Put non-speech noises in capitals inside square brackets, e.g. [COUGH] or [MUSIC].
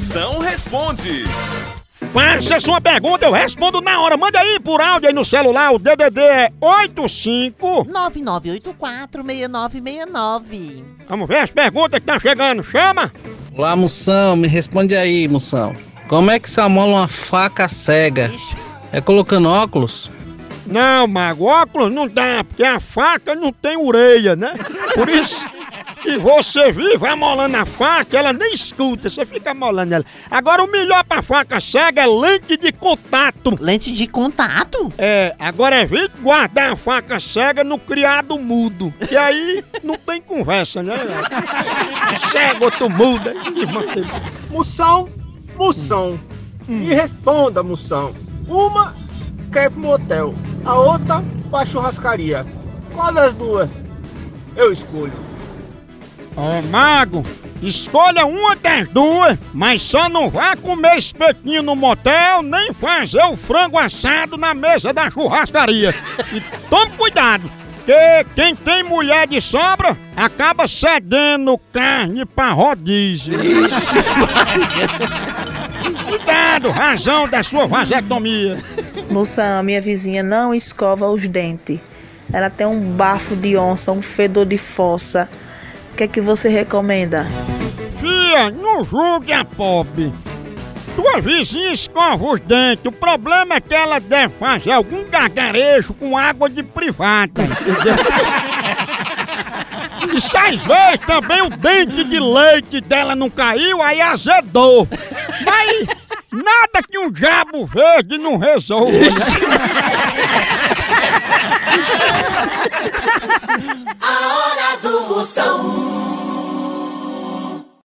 Moção responde. Faça sua pergunta, eu respondo na hora. Manda aí por áudio aí no celular, o DDD é 85. 99846969. Vamos ver as perguntas que estão chegando. Chama! Olá, Moção, me responde aí, Moção. Como é que se amola uma faca cega? Ixi, É colocando óculos? Não, mago, óculos não dá, porque a faca não tem orelha, né? Por isso que você vive amolando a faca, ela nem escuta, você fica amolando ela. Agora, o melhor pra faca cega é lente de contato. lente de contato? É, agora evite guardar a faca cega no criado mudo, que aí não tem conversa, né? Cego, outro muda. que mantém- Moção, moção. Me responda, moção. Uma quer pro motel, a outra pra churrascaria. Qual das duas eu escolho? Ó, mago, escolha uma das duas, mas só não vá comer espetinho no motel, nem fazer o frango assado na mesa da churrascaria. E tome cuidado, que quem tem mulher de sobra acaba cedendo carne pra rodízio. cuidado, razão da sua vasectomia. Moção, minha vizinha não escova os dentes. Ela tem um bafo de onça, um fedor de fossa. O que é que você recomenda? Fia, não julgue a pobre. Tua vizinha escova os dentes. O problema é que ela deve fazer algum gargarejo com água de privada. [LAUGHS] E se às vezes também o dente de leite dela não caiu, aí azedou. Mas nada que um diabo verde não resolva. né? [LAUGHS] A hora do Moção.